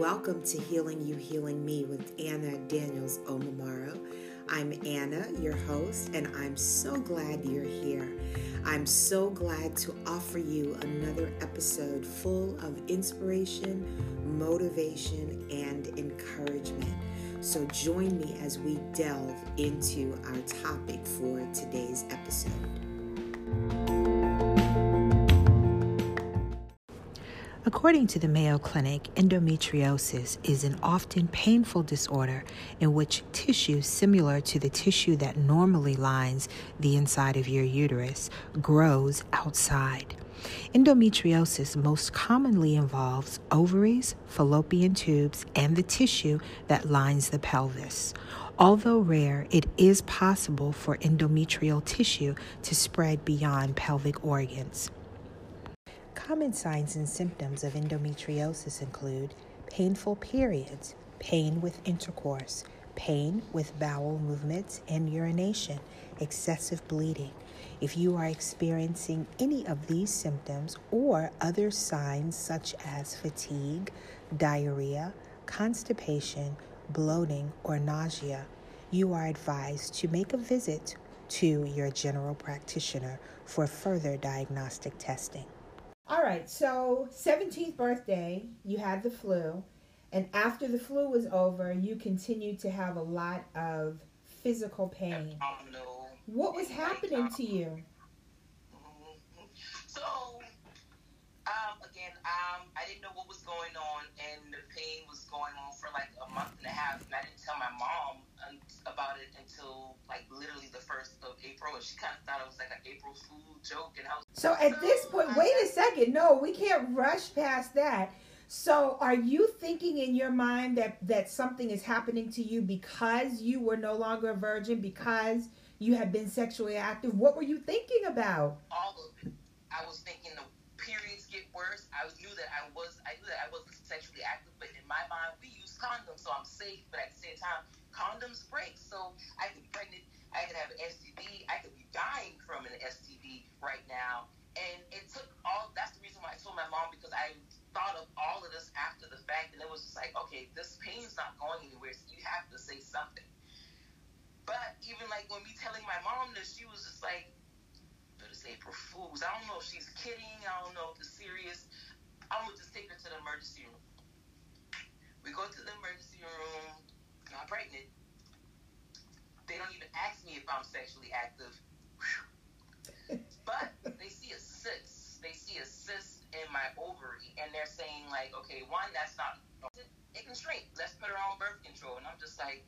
Welcome to Healing You, Healing Me with Anna Daniels Omamaro. I'm Anna, your host, and I'm so glad you're here. I'm so glad to offer you another episode full of inspiration, motivation, and encouragement. So join me as we delve into our topic for today's episode. According to the Mayo Clinic, endometriosis is an often painful disorder in which tissue similar to the tissue that normally lines the inside of your uterus grows outside. Endometriosis most commonly involves ovaries, fallopian tubes, and the tissue that lines the pelvis. Although rare, it is possible for endometrial tissue to spread beyond pelvic organs. Common signs and symptoms of endometriosis include painful periods, pain with intercourse, pain with bowel movements and urination, excessive bleeding. If you are experiencing any of these symptoms or other signs such as fatigue, diarrhea, constipation, bloating, or nausea, you are advised to make a visit to your general practitioner for further diagnostic testing. All right, so 17th birthday, you had the flu, and after the flu was over, you continued to have a lot of physical pain. What was happening to you? So, um, again, um, I didn't know what was going on, and the pain was going on for like a month and a half, and I didn't tell my mom about it until like literally April, and she kind of thought it was like an April Fool joke, and I was. So at this point, oh, wait a second. No, we can't rush past that. So are you thinking in your mind that that something is happening to you because you were no longer a virgin because you had been sexually active? What were you thinking about? All of it. I was thinking the periods get worse. I knew that I was I knew that I wasn't sexually active, but in my mind we use condoms, so I'm safe. But at the same time, condoms break. So I be pregnant, I could have an STD, I could be dying from an STD right now. And it took all, that's the reason why I told my mom because I thought of all of this after the fact. And it was just like, okay, this pain's not going anywhere. So you have to say something. But even like when me telling my mom this, she was just like, "But it's April Fools. I don't know if she's kidding. I don't know if it's serious. I'm to just take her to the emergency room. We go to the emergency room not pregnant. They don't even ask me if I'm sexually active. but they see a cyst. They see a cyst in my ovary, and they're saying like, okay, one, that's not. It can shrink. Let's put her on birth control. And I'm just like,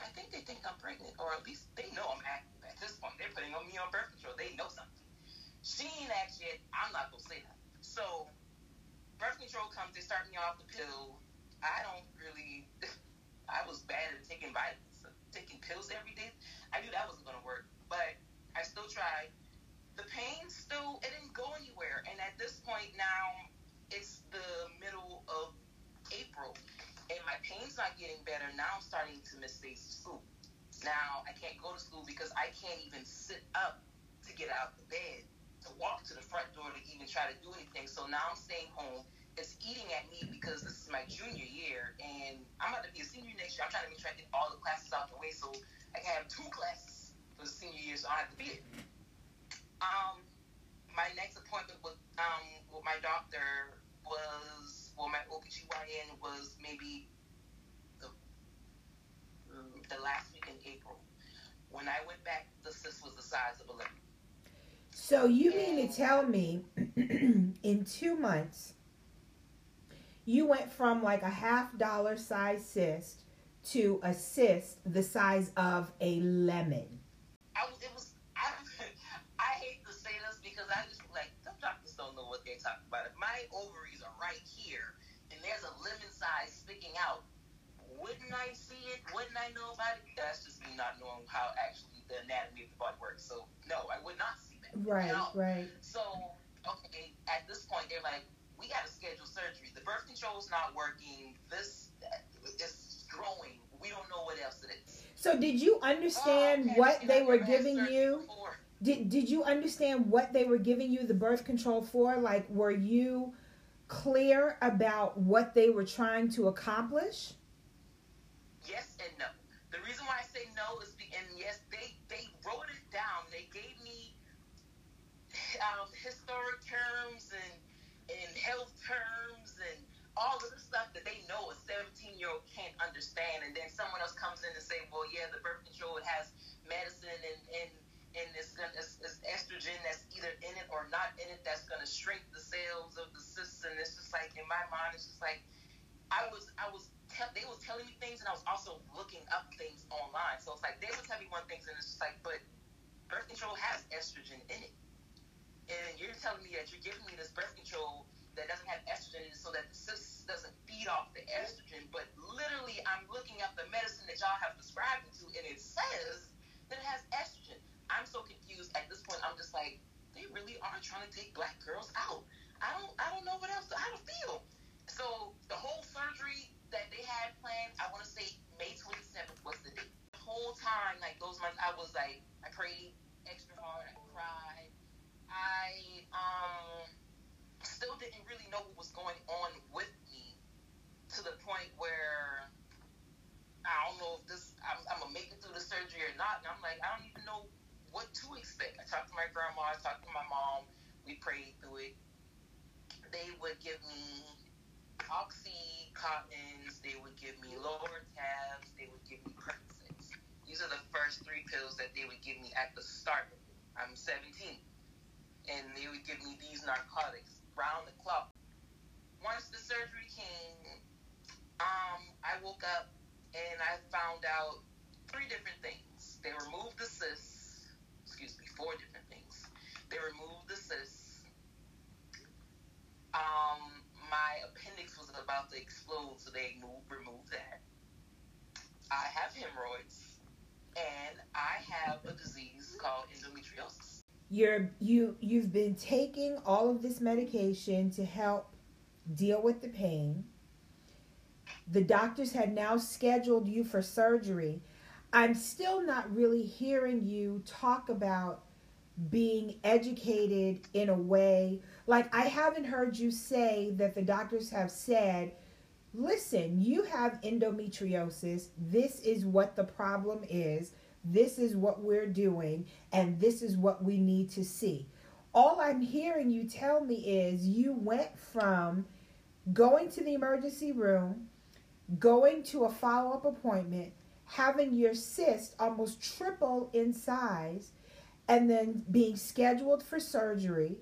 I think they think I'm pregnant, or at least they know I'm active at this point. They're putting me on birth control. They know something. She ain't asked yet. I'm not gonna say that. So, birth control comes. They start me off the pill. I don't really. I was bad at taking vitamins, taking pills every day. I knew that wasn't going to work, but I still tried. The pain still, it didn't go anywhere. And at this point now, it's the middle of April, and my pain's not getting better. Now I'm starting to miss days of school. Now I can't go to school because I can't even sit up to get out of bed, to walk to the front door to even try to do anything. So now I'm staying home is eating at me because this is my junior year and I'm about to be a senior next year. I'm trying to make sure I get all the classes out the way so I can have two classes for the senior year so I don't have to be it. Um, my next appointment with um with my doctor was well my OBGYN was maybe the the last week in April. When I went back, the cyst was the size of a lemon. So you mean to tell me in two months you went from like a half dollar size cyst to a cyst the size of a lemon. I was, it was, I, I hate to say this because I just like, some doctors don't know what they're talking about. If my ovaries are right here and there's a lemon size sticking out, wouldn't I see it? Wouldn't I know about it? That's just me not knowing how actually the anatomy of the body works. So, no, I would not see that. Right, right. So, okay, at this point, they're like, we got to schedule surgery. The birth control's not working. This is growing. We don't know what else it is. So did you understand oh, okay. what they were giving you? Did did you understand what they were giving you the birth control for? Like were you clear about what they were trying to accomplish? Yes and no. The reason why I say no is, be, and yes, they they wrote it down. They gave me um, historic terms and and health terms and all of the stuff that they know a 17 year old can't understand. And then someone else comes in and say, well, yeah, the birth control has medicine and and and it's, gonna, it's, it's estrogen that's either in it or not in it that's going to shrink the cells of the cysts. And it's just like in my mind, it's just like I was I was te- they was telling me things and I was also looking up things online. So it's like they would tell me one thing and it's just like, but birth control has estrogen in it, and you're telling me that you're giving me this birth control that doesn't have estrogen so that the cyst doesn't feed off the estrogen. But literally, I'm looking at the medicine that y'all have prescribed me to, and it says that it has estrogen. I'm so confused at this point. I'm just like, they really are trying to take black girls out. I don't, I don't know what else, how to feel. So the whole surgery that they had planned, I want to say May 27th was the date. The whole time, like those months, I was like, I prayed extra hard, I cried. I um still didn't really know what was going on with me to the point where I don't know if this I'm, I'm gonna make it through the surgery or not. And I'm like, I don't even know what to expect. I talked to my grandma, I talked to my mom, we prayed through it. They would give me oxy cottons, they would give me Loratabs, they would give me Percocets. These are the first three pills that they would give me at the start. I'm 17. And they would give me these narcotics round the clock. Once the surgery came, um, I woke up and I found out three different things. They removed the cyst excuse me, four different things. They removed the cysts. Um, my appendix was about to explode, so they moved, removed that. I have hemorrhoids, and I have a disease called endometriosis. You're you you've been taking all of this medication to help deal with the pain. The doctors had now scheduled you for surgery I'm still not really hearing you talk about being educated in a way like I haven't heard you say that the doctors have said, listen, you have endometriosis. This is what the problem is. This is what we're doing, and this is what we need to see. All I'm hearing you tell me is you went from going to the emergency room, going to a follow up appointment, having your cyst almost triple in size and then being scheduled for surgery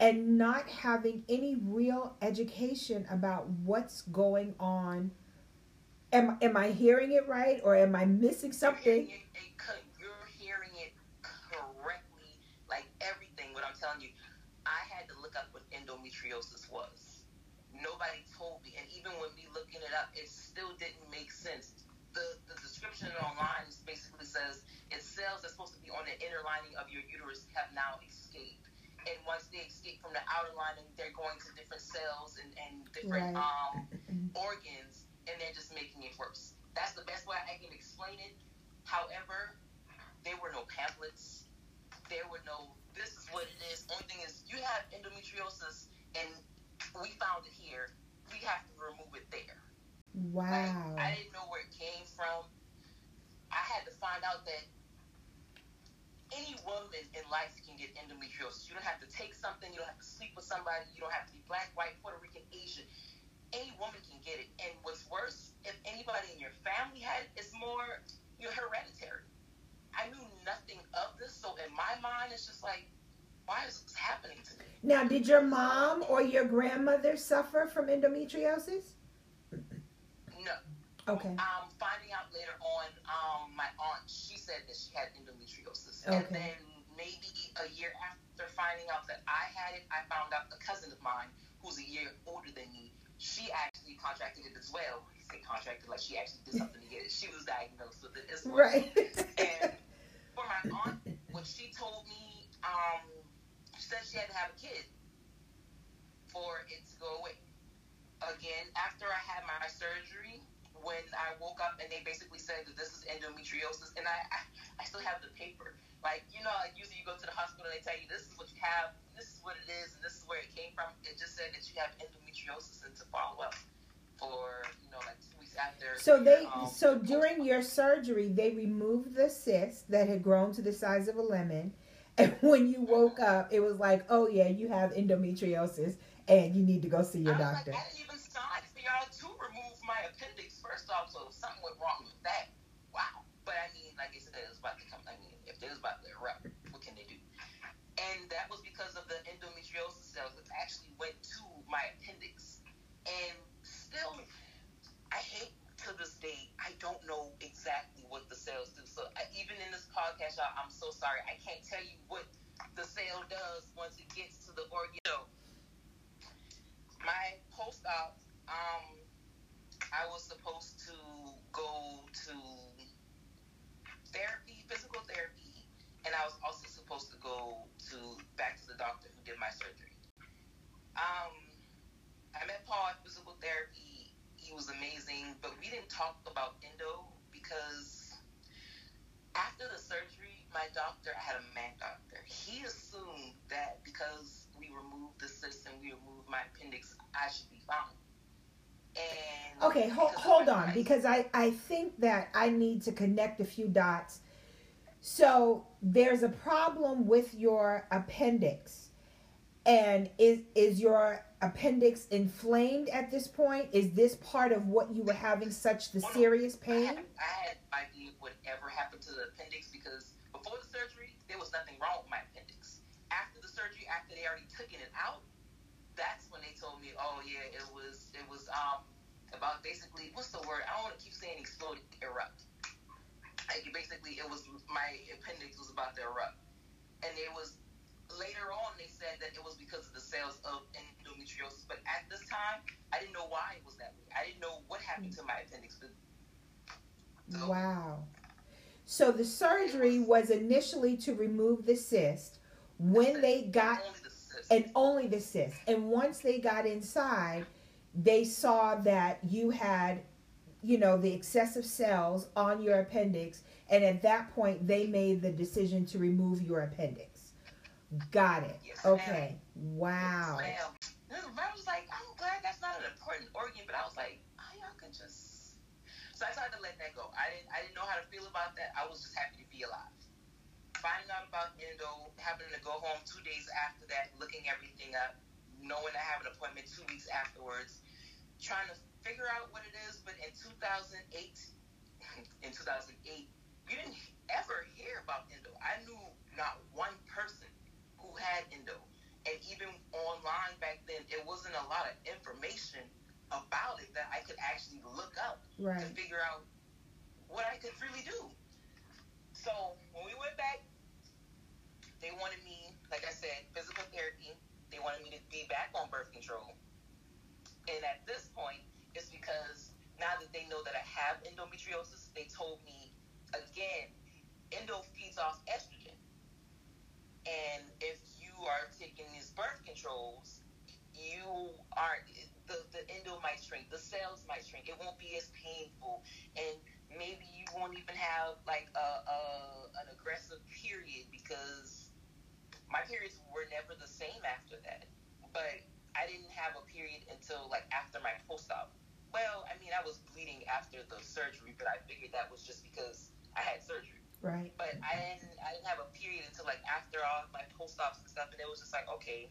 and not having any real education about what's going on. Am, am I hearing it right or am I missing something? You're hearing, it, you're hearing it correctly, like everything. What I'm telling you, I had to look up what endometriosis was. Nobody told me, and even when me looking it up, it still didn't make sense the, the description online basically says it's cells that's supposed to be on the inner lining of your uterus have now escaped. And once they escape from the outer lining, they're going to different cells and, and different right. um, organs, and they're just making it worse. That's the best way I can explain it. However, there were no pamphlets. There were no, this is what it is. Only thing is, you have endometriosis, and we found it here. We have to remove it there. Wow. Like, I didn't know where it came from. I had to find out that any woman in life can get endometriosis. You don't have to take something. You don't have to sleep with somebody. You don't have to be black, white, Puerto Rican, Asian. Any woman can get it. And what's worse, if anybody in your family had it, it's more you're hereditary. I knew nothing of this, so in my mind, it's just like, why is this happening to me? Now, did your mom or your grandmother suffer from endometriosis? No. Okay. Um, finding out later on, um, my aunt she said that she had endometriosis, okay. and then maybe a year after finding out that I had it, I found out a cousin of mine who's a year older than me. She actually contracted it as well. Say contracted like she actually did something to get it. She was diagnosed with it as well. Right. and for my aunt, what she told me, um, said she had to have a kid for it to go away again after I had my surgery. When I woke up and they basically said that this is endometriosis, and I, I, I still have the paper. Like you know, like usually you go to the hospital and they tell you this is what you have, this is what it is, and this is where it came from. It just said that you have endometriosis and to follow up for you know like two weeks after. So they um, so during your surgery they removed the cyst that had grown to the size of a lemon, and when you woke up it was like oh yeah you have endometriosis and you need to go see your I doctor. Like, I didn't even sign for y'all to remove my appendix first off, so something went wrong with that. Wow. But I mean, like I said, it was about to come. I mean, if it was about to erupt, what can they do? And that was because of the endometriosis cells, which actually went to my appendix. And still, I hate this day, I don't know exactly what the cells do. So I, even in this podcast, y'all, I'm so sorry. I can't tell you what the cell does once it gets to the organ. So, my post-op, um, I was supposed to go to therapy, physical therapy, and I was also supposed to go to back to the doctor who did my surgery. Um, I met Paul at physical therapy. He was amazing, but we didn't talk about endo because after the surgery, my doctor, I had a man doctor. He assumed that because we removed the cyst and we removed my appendix, I should be fine. And Okay, hold, hold on price- because I I think that I need to connect a few dots. So there's a problem with your appendix, and is is your appendix inflamed at this point? Is this part of what you were having such the Well, serious I pain? had, I had no idea whatever happened to the appendix because before the surgery, there was nothing wrong with my appendix. After the surgery, after they already taken it out, that's when they told me, oh yeah, it was it was um about basically what's the word? I don't want to keep saying explode, erupt. Like basically, it was my appendix was about to erupt, and it was later on they said that it was because of the cells of endometriosis. But at this time, I didn't know why it was that way. I didn't know what happened to my appendix. So- Wow. So the surgery was initially to remove the cyst. When they got only the cyst. and only the cyst. And once they got inside, they saw that you had, you know, the excessive cells on your appendix. And at that point, they made the decision to remove your appendix. Got it. Yes, Okay. Wow. Ma'am. I was like, I'm glad that's not an important organ, but I was like, oh, y'all can just. So I decided to let that go. I didn't. I didn't know how to feel about that. I was just happy to be alive. Finding out about endo, having to go home two days after that, looking everything up, knowing I have an appointment two weeks afterwards, trying to figure out what it is. But in 2008, in 2008, you didn't ever hear about endo. I knew not one person had endo. And even online back then, it wasn't a lot of information about it that I could actually look up to figure out what I could really do. So when we went back, they wanted me, like I said, physical therapy. They wanted me to be back on birth control. And at this point, it's because now that they know that I have endometriosis, they told me again, endo feeds off estrogen. And if you are taking these birth controls, you aren't the, the endo might shrink, the cells might shrink, it won't be as painful, and maybe you won't even have like a, a an aggressive period because my periods were never the same after that. But I didn't have a period until like after my post op. Well, I mean I was bleeding after the surgery, but I figured that was just because I had surgery Right. but I didn't I didn't have a period until like after all my post ops and stuff, and it was just like okay,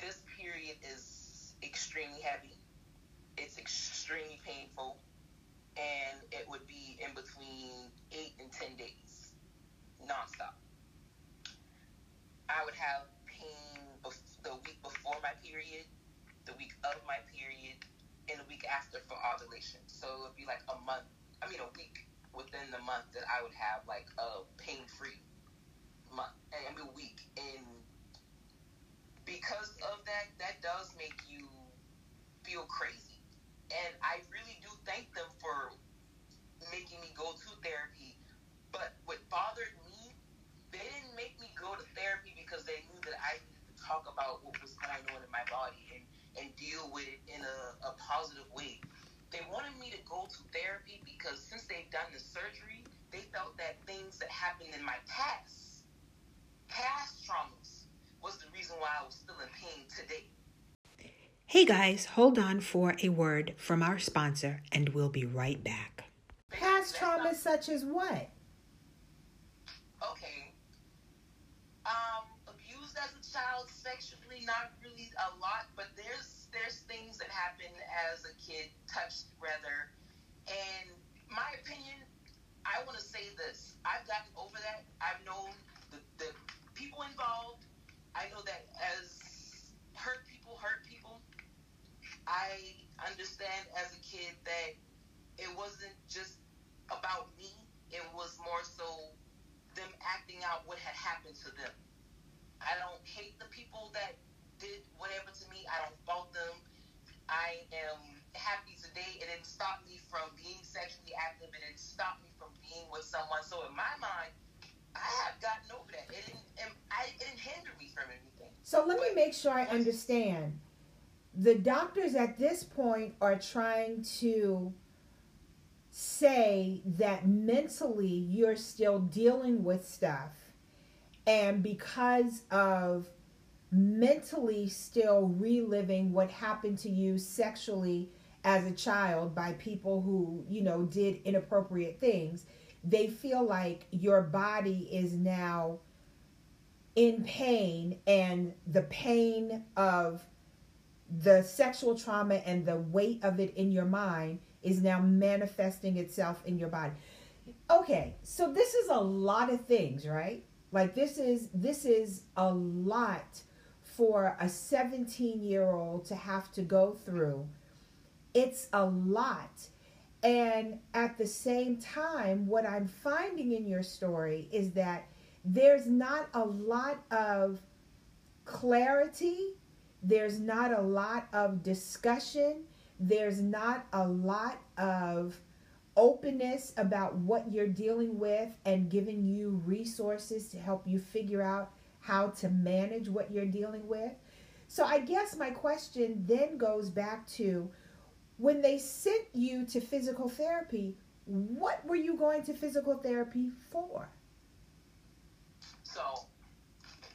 this period is extremely heavy, it's extremely painful, and it would be in between eight and ten days, nonstop. I would have pain bef- the week before my period, the week of my period, and the week after for ovulation. So it would be like a month. I mean a week within the month that I would have like a pain free month I mean week. And because of that that does make you feel crazy. And I really do thank them for making me go to therapy. But what bothered me they didn't make me go to therapy because they knew that I needed to talk about what was going on in my body and, and deal with it in a, a positive way. They wanted me to go to therapy in my past, past traumas, was the reason why I was still in pain today. Hey guys, hold on for a word from our sponsor and we'll be right back. Past traumas such as what? Okay. Um, abused as a child sexually, not really a lot, but there's there's things that happen as a kid, touched rather. And my opinion, I want to say this: I've gotten over that. I've known the, the people involved. I know that as hurt people hurt people. I understand as a kid that it wasn't just about me. It was more so them acting out what had happened to them. I don't hate the people that did whatever to me. I don't fault them. I am happy today. It didn't stop me from being sexually active. It didn't stop me from being with someone. So in my mind, I have gotten over that. It didn't. I, it didn't hinder me from anything. So let me make sure I understand. The doctors at this point are trying to say that mentally you're still dealing with stuff and because of mentally still reliving what happened to you sexually as a child by people who you know did inappropriate things they feel like your body is now in pain and the pain of the sexual trauma and the weight of it in your mind is now manifesting itself in your body. Okay, so this is a lot of things, right? Like this is this is a lot for a 17-year-old to have to go through. It's a lot. And at the same time, what I'm finding in your story is that there's not a lot of clarity, there's not a lot of discussion, there's not a lot of openness about what you're dealing with and giving you resources to help you figure out how to manage what you're dealing with. So I guess my question then goes back to when they sent you to physical therapy, what were you going to physical therapy for? So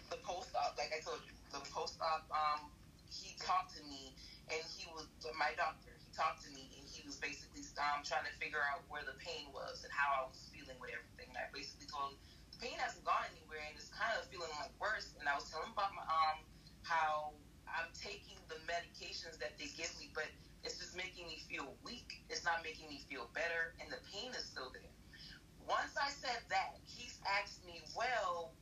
the post op, like I told you, the post op, um, he talked to me and he was my doctor. He talked to me and he was basically um, trying to figure out where the pain was and how I was feeling with everything. And I basically told him the pain hasn't gone anywhere and it's kind of feeling like worse. And I was telling him about my um how I'm taking the medications that they give me, but it's just making me feel weak. It's not making me feel better, and the pain is still there. Once I said that, he's asked me, well,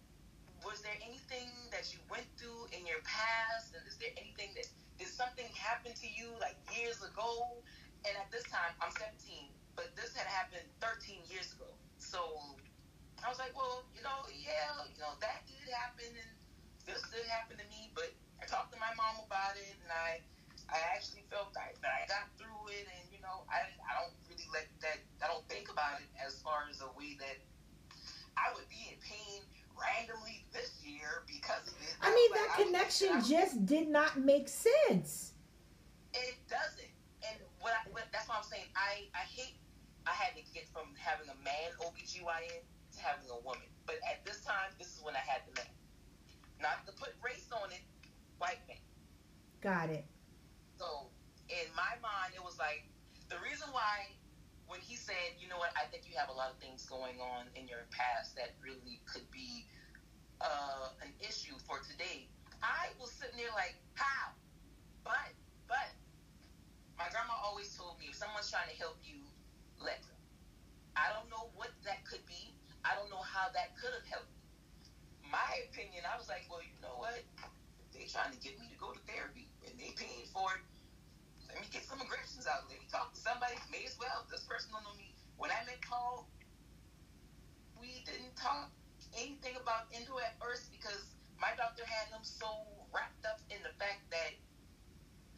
was there anything that you went through in your past? And is there anything that did something happen to you like years ago? And at this time, I'm 17, but this had happened 13 years ago. So I was like, well, you know, yeah, you know, that did happen and this did happen to me, but I talked to my mom about it and I I actually felt that, that I got through it and you know, I I don't really let that I don't think about it as far as a way that I would be in pain randomly this year because of it. I mean, that connection just did not make sense. It doesn't. What, I, what that's why I'm saying I, I hate I had to get from having a man OBGYN to having a woman. But at this time, this is when I had the man. Not to put race on it, white man. Got it. So in my mind, it was like the reason why when he said, you know what, I think you have a lot of things going on in your past that really could be uh, an issue for today. I was sitting there like, how? But, but, my grandma always trying to help you, let them. I don't know what that could be. I don't know how that could have helped. My opinion, I was like, well, you know what? They're trying to get me to go to therapy and they paying for it, let me get some aggressions out. Let me talk to somebody. May as well. This person don't know me. When I met Paul, we didn't talk anything about endo at first because my doctor had him so wrapped up in the fact that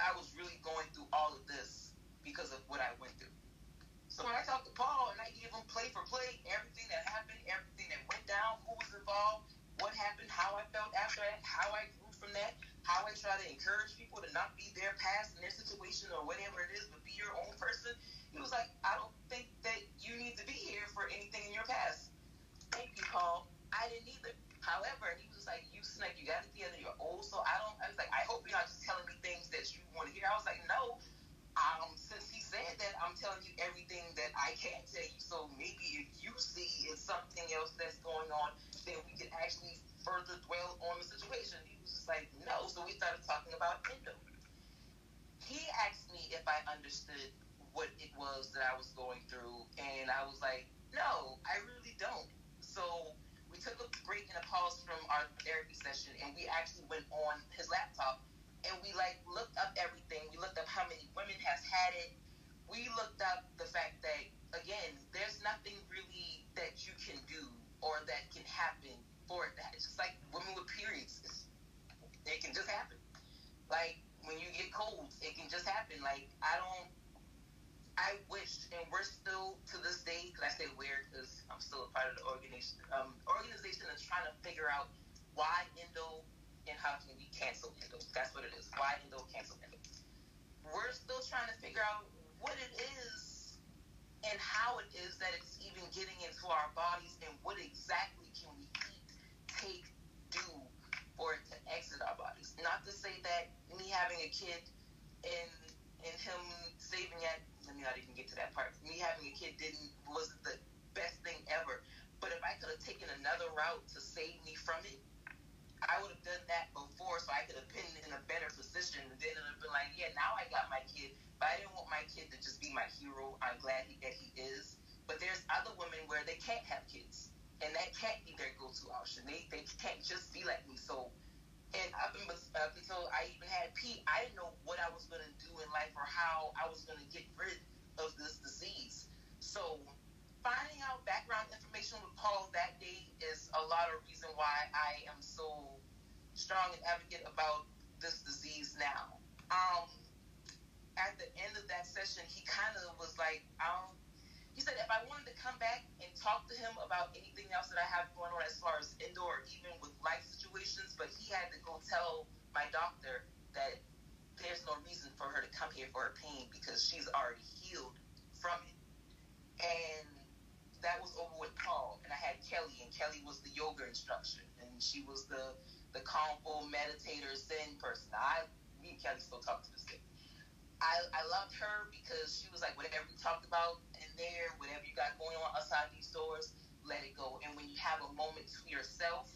I was really going through all of this because of what I went through. So when I talked to Paul and I gave him play for play, everything that happened, everything that went down, who was involved, what happened, how I felt after that, how I grew from that, how I try to encourage people to not be their past and their situation or whatever it is, but be your own person. He was like, I don't think that you need to be here for anything in your past. Can't tell you. So maybe if you see it's something else that's going on, then we can actually further dwell on the situation. He was just like, no. So we started talking about endo. He asked me if I understood what it was that I was going through, and I was like, no, I really don't. So we took a break and a pause from our therapy session, and we actually went on his laptop and we like looked up everything. We looked up how many women has had it. We looked up the fact that again, there's nothing really that you can do or that can happen for that. It's just like women with periods. It's, it can just happen. Like when you get colds, it can just happen. Like I don't I wish, and we're still to this day, because I say weird because I'm still a part of the organization. Um, organization is trying to figure out why Endo and how can we cancel Endo. That's what it is. Why Endo cancel Endo. We're still trying to figure out what it is and how it is that it's even getting into our bodies and what exactly can we eat, take, do for it to exit our bodies. Not to say that me having a kid and and him saving it let me not even get to that part. Me having a kid didn't was the best thing ever. But if I could have taken another route to save me from it, I would have done that before so I could have been in a better position. And then it would have been like, yeah, now I got my kid. But I didn't want my kid to just be my hero. I'm glad he, that he is. But there's other women where they can't have kids. And that can't be their go-to option. They, they can't just be like me. So and up, in, up until I even had Pete, I didn't know what I was going to do in life or how I was going to get rid of this disease. So finding out background information with Paul that day a lot of reason why I am so strong advocate about this disease now. Um, at the end of that session, he kind of was like, don't he said if I wanted to come back and talk to him about anything else that I have going on as far as endo, even with life situations, but he had to go tell my doctor that there's no reason for her to come here for her pain because she's already healed from it. And that was over with Paul, and I had Kelly, and Kelly was the yoga instructor, and she was the the calmful meditator Zen person. I, me and Kelly still talk to this day. I, I loved her because she was like, whatever we talked about in there, whatever you got going on outside these doors, let it go. And when you have a moment to yourself,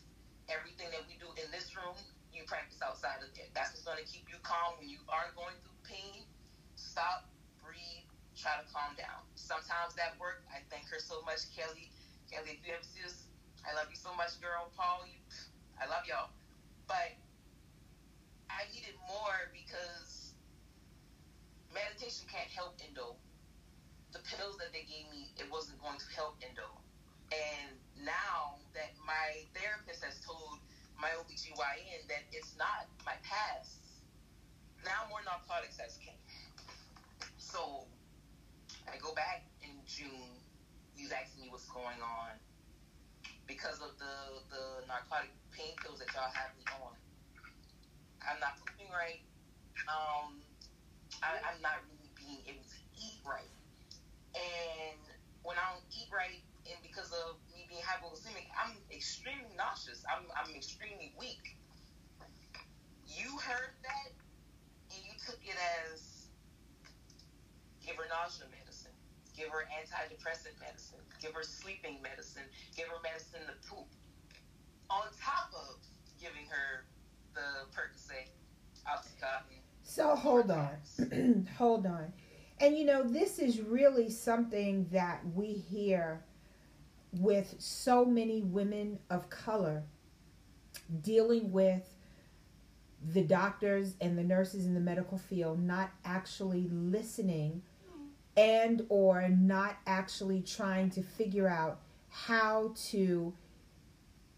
everything that we do in this room, you practice outside of there. That's what's going to keep you calm when you are going through pain. Stop, breathe, try to calm down. Sometimes that worked. I thank her so much, Kelly. Kelly, if you ever see this, I love you so much, girl. Paul, you, I love y'all. But I needed more because meditation can't help endo. The pills that they gave me, it wasn't going to help endo. And now that my therapist has told my OBGYN that it's not my past, now more narcotics has came. So I go back in June. He's asking me what's going on because of the the narcotic pain pills that y'all have me on. I'm not pooping right. Um, I, I'm not really being able to eat right. And when I don't eat right, and because of me being hypoglycemic, I'm extremely nauseous. I'm, I'm extremely weak. You heard that, and you took it as give her nausea give her antidepressant medicine, give her sleeping medicine, give her medicine to poop. On top of giving her the Percocet, Oxycontin, so hold on. hold on. And you know, this is really something that we hear with so many women of color dealing with the doctors and the nurses in the medical field not actually listening and or not actually trying to figure out how to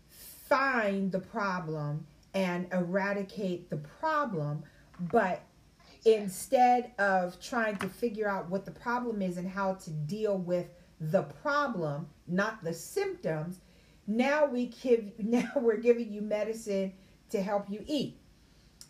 find the problem and eradicate the problem but instead of trying to figure out what the problem is and how to deal with the problem, not the symptoms, now we give now we're giving you medicine to help you eat.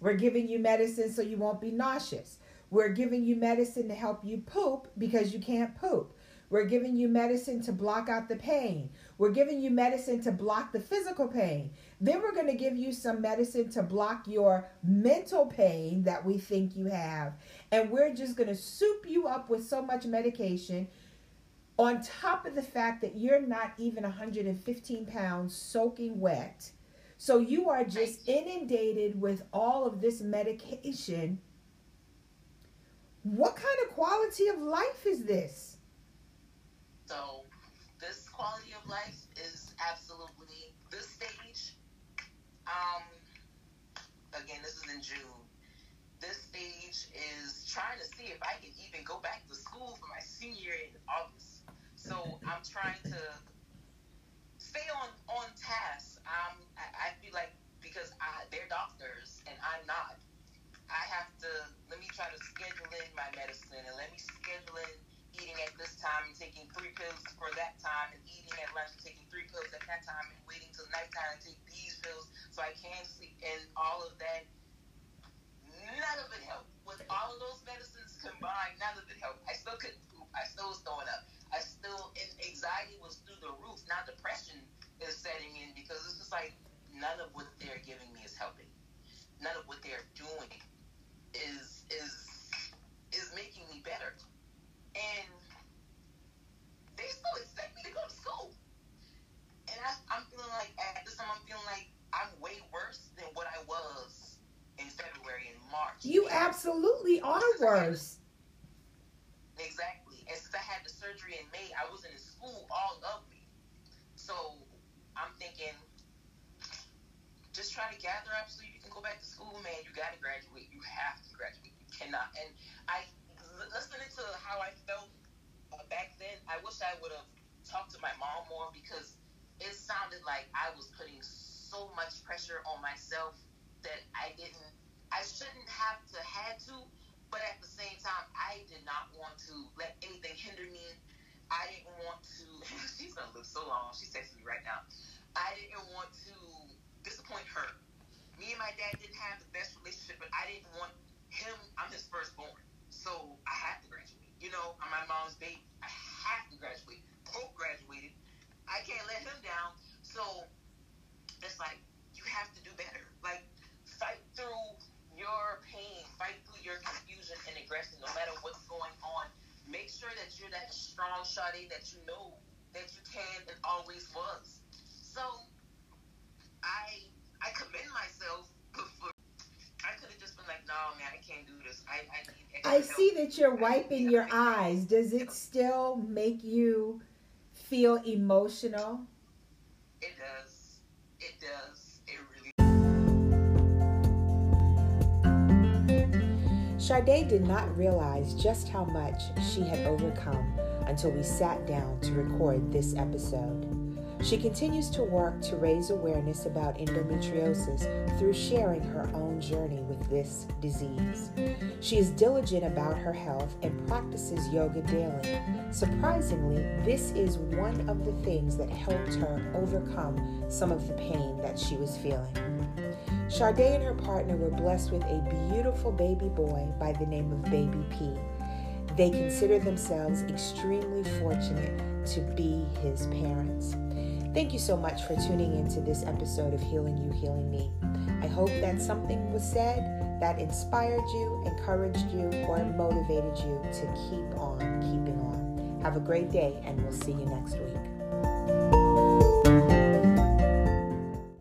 We're giving you medicine so you won't be nauseous. We're giving you medicine to help you poop because you can't poop. We're giving you medicine to block out the pain. We're giving you medicine to block the physical pain. Then we're going to give you some medicine to block your mental pain that we think you have. And we're just going to soup you up with so much medication on top of the fact that you're not even 115 pounds soaking wet. So you are just inundated with all of this medication. What kind of quality of life is this? So, this quality of life is absolutely this stage. Um, again, this is in June. This stage is trying to see if I can even go back to school for my senior year in August. So I'm trying to stay on on task. Um, I, I feel like because I, they're doctors and I'm not. I have to let me try to schedule in my medicine and let me schedule in eating at this time and taking three pills for that time and eating at lunch and taking three pills at that time and waiting till nighttime and take these pills so I can sleep and all of that. None of it helped. With all of those medicines combined, none of it helped. I still couldn't poop. I still was throwing up. I still, and anxiety was through the roof. Now depression is setting in because it's just like none of what they're giving me is helping. None of what they're doing is is is making me better. And they still expect me to go to school. And I, I'm feeling like at this time I'm feeling like I'm way worse than what I was in February and March. You absolutely are worse. Exactly and since I had the surgery in May, I wasn't in school all of me. So I'm thinking, just try to gather up so you can go back to school, man. You got to graduate. You have to graduate. You cannot. And I, listening to how I felt uh, back then, I wish I would have talked to my mom more because it sounded like I was putting so much pressure on myself long. She's texting me right now. I didn't want to disappoint her. Me and my dad didn't have the best relationship, but I didn't want him. I'm his firstborn, so I had to graduate. You know, I'm my mom's baby. I have to graduate. Pope graduated. I can't let him down. So it's like you have to do better. Like fight through your pain, fight through your confusion and aggression, no matter what's going on. Make sure that you're that strong Sade that you know that you can and always was. So I I commend myself for I could have just been like, no, man, I can't do this. I I, need I see that you're wiping your eyes. Does it still make you feel emotional? Sade did not realize just how much she had overcome until we sat down to record this episode. She continues to work to raise awareness about endometriosis through sharing her own journey with this disease. She is diligent about her health and practices yoga daily. Surprisingly, this is one of the things that helped her overcome some of the pain that she was feeling. Sade and her partner were blessed with a beautiful baby boy by the name of Baby P. They consider themselves extremely fortunate to be his parents. Thank you so much for tuning into this episode of Healing You, Healing Me. I hope that something was said that inspired you, encouraged you, or motivated you to keep on keeping on. Have a great day, and we'll see you next week.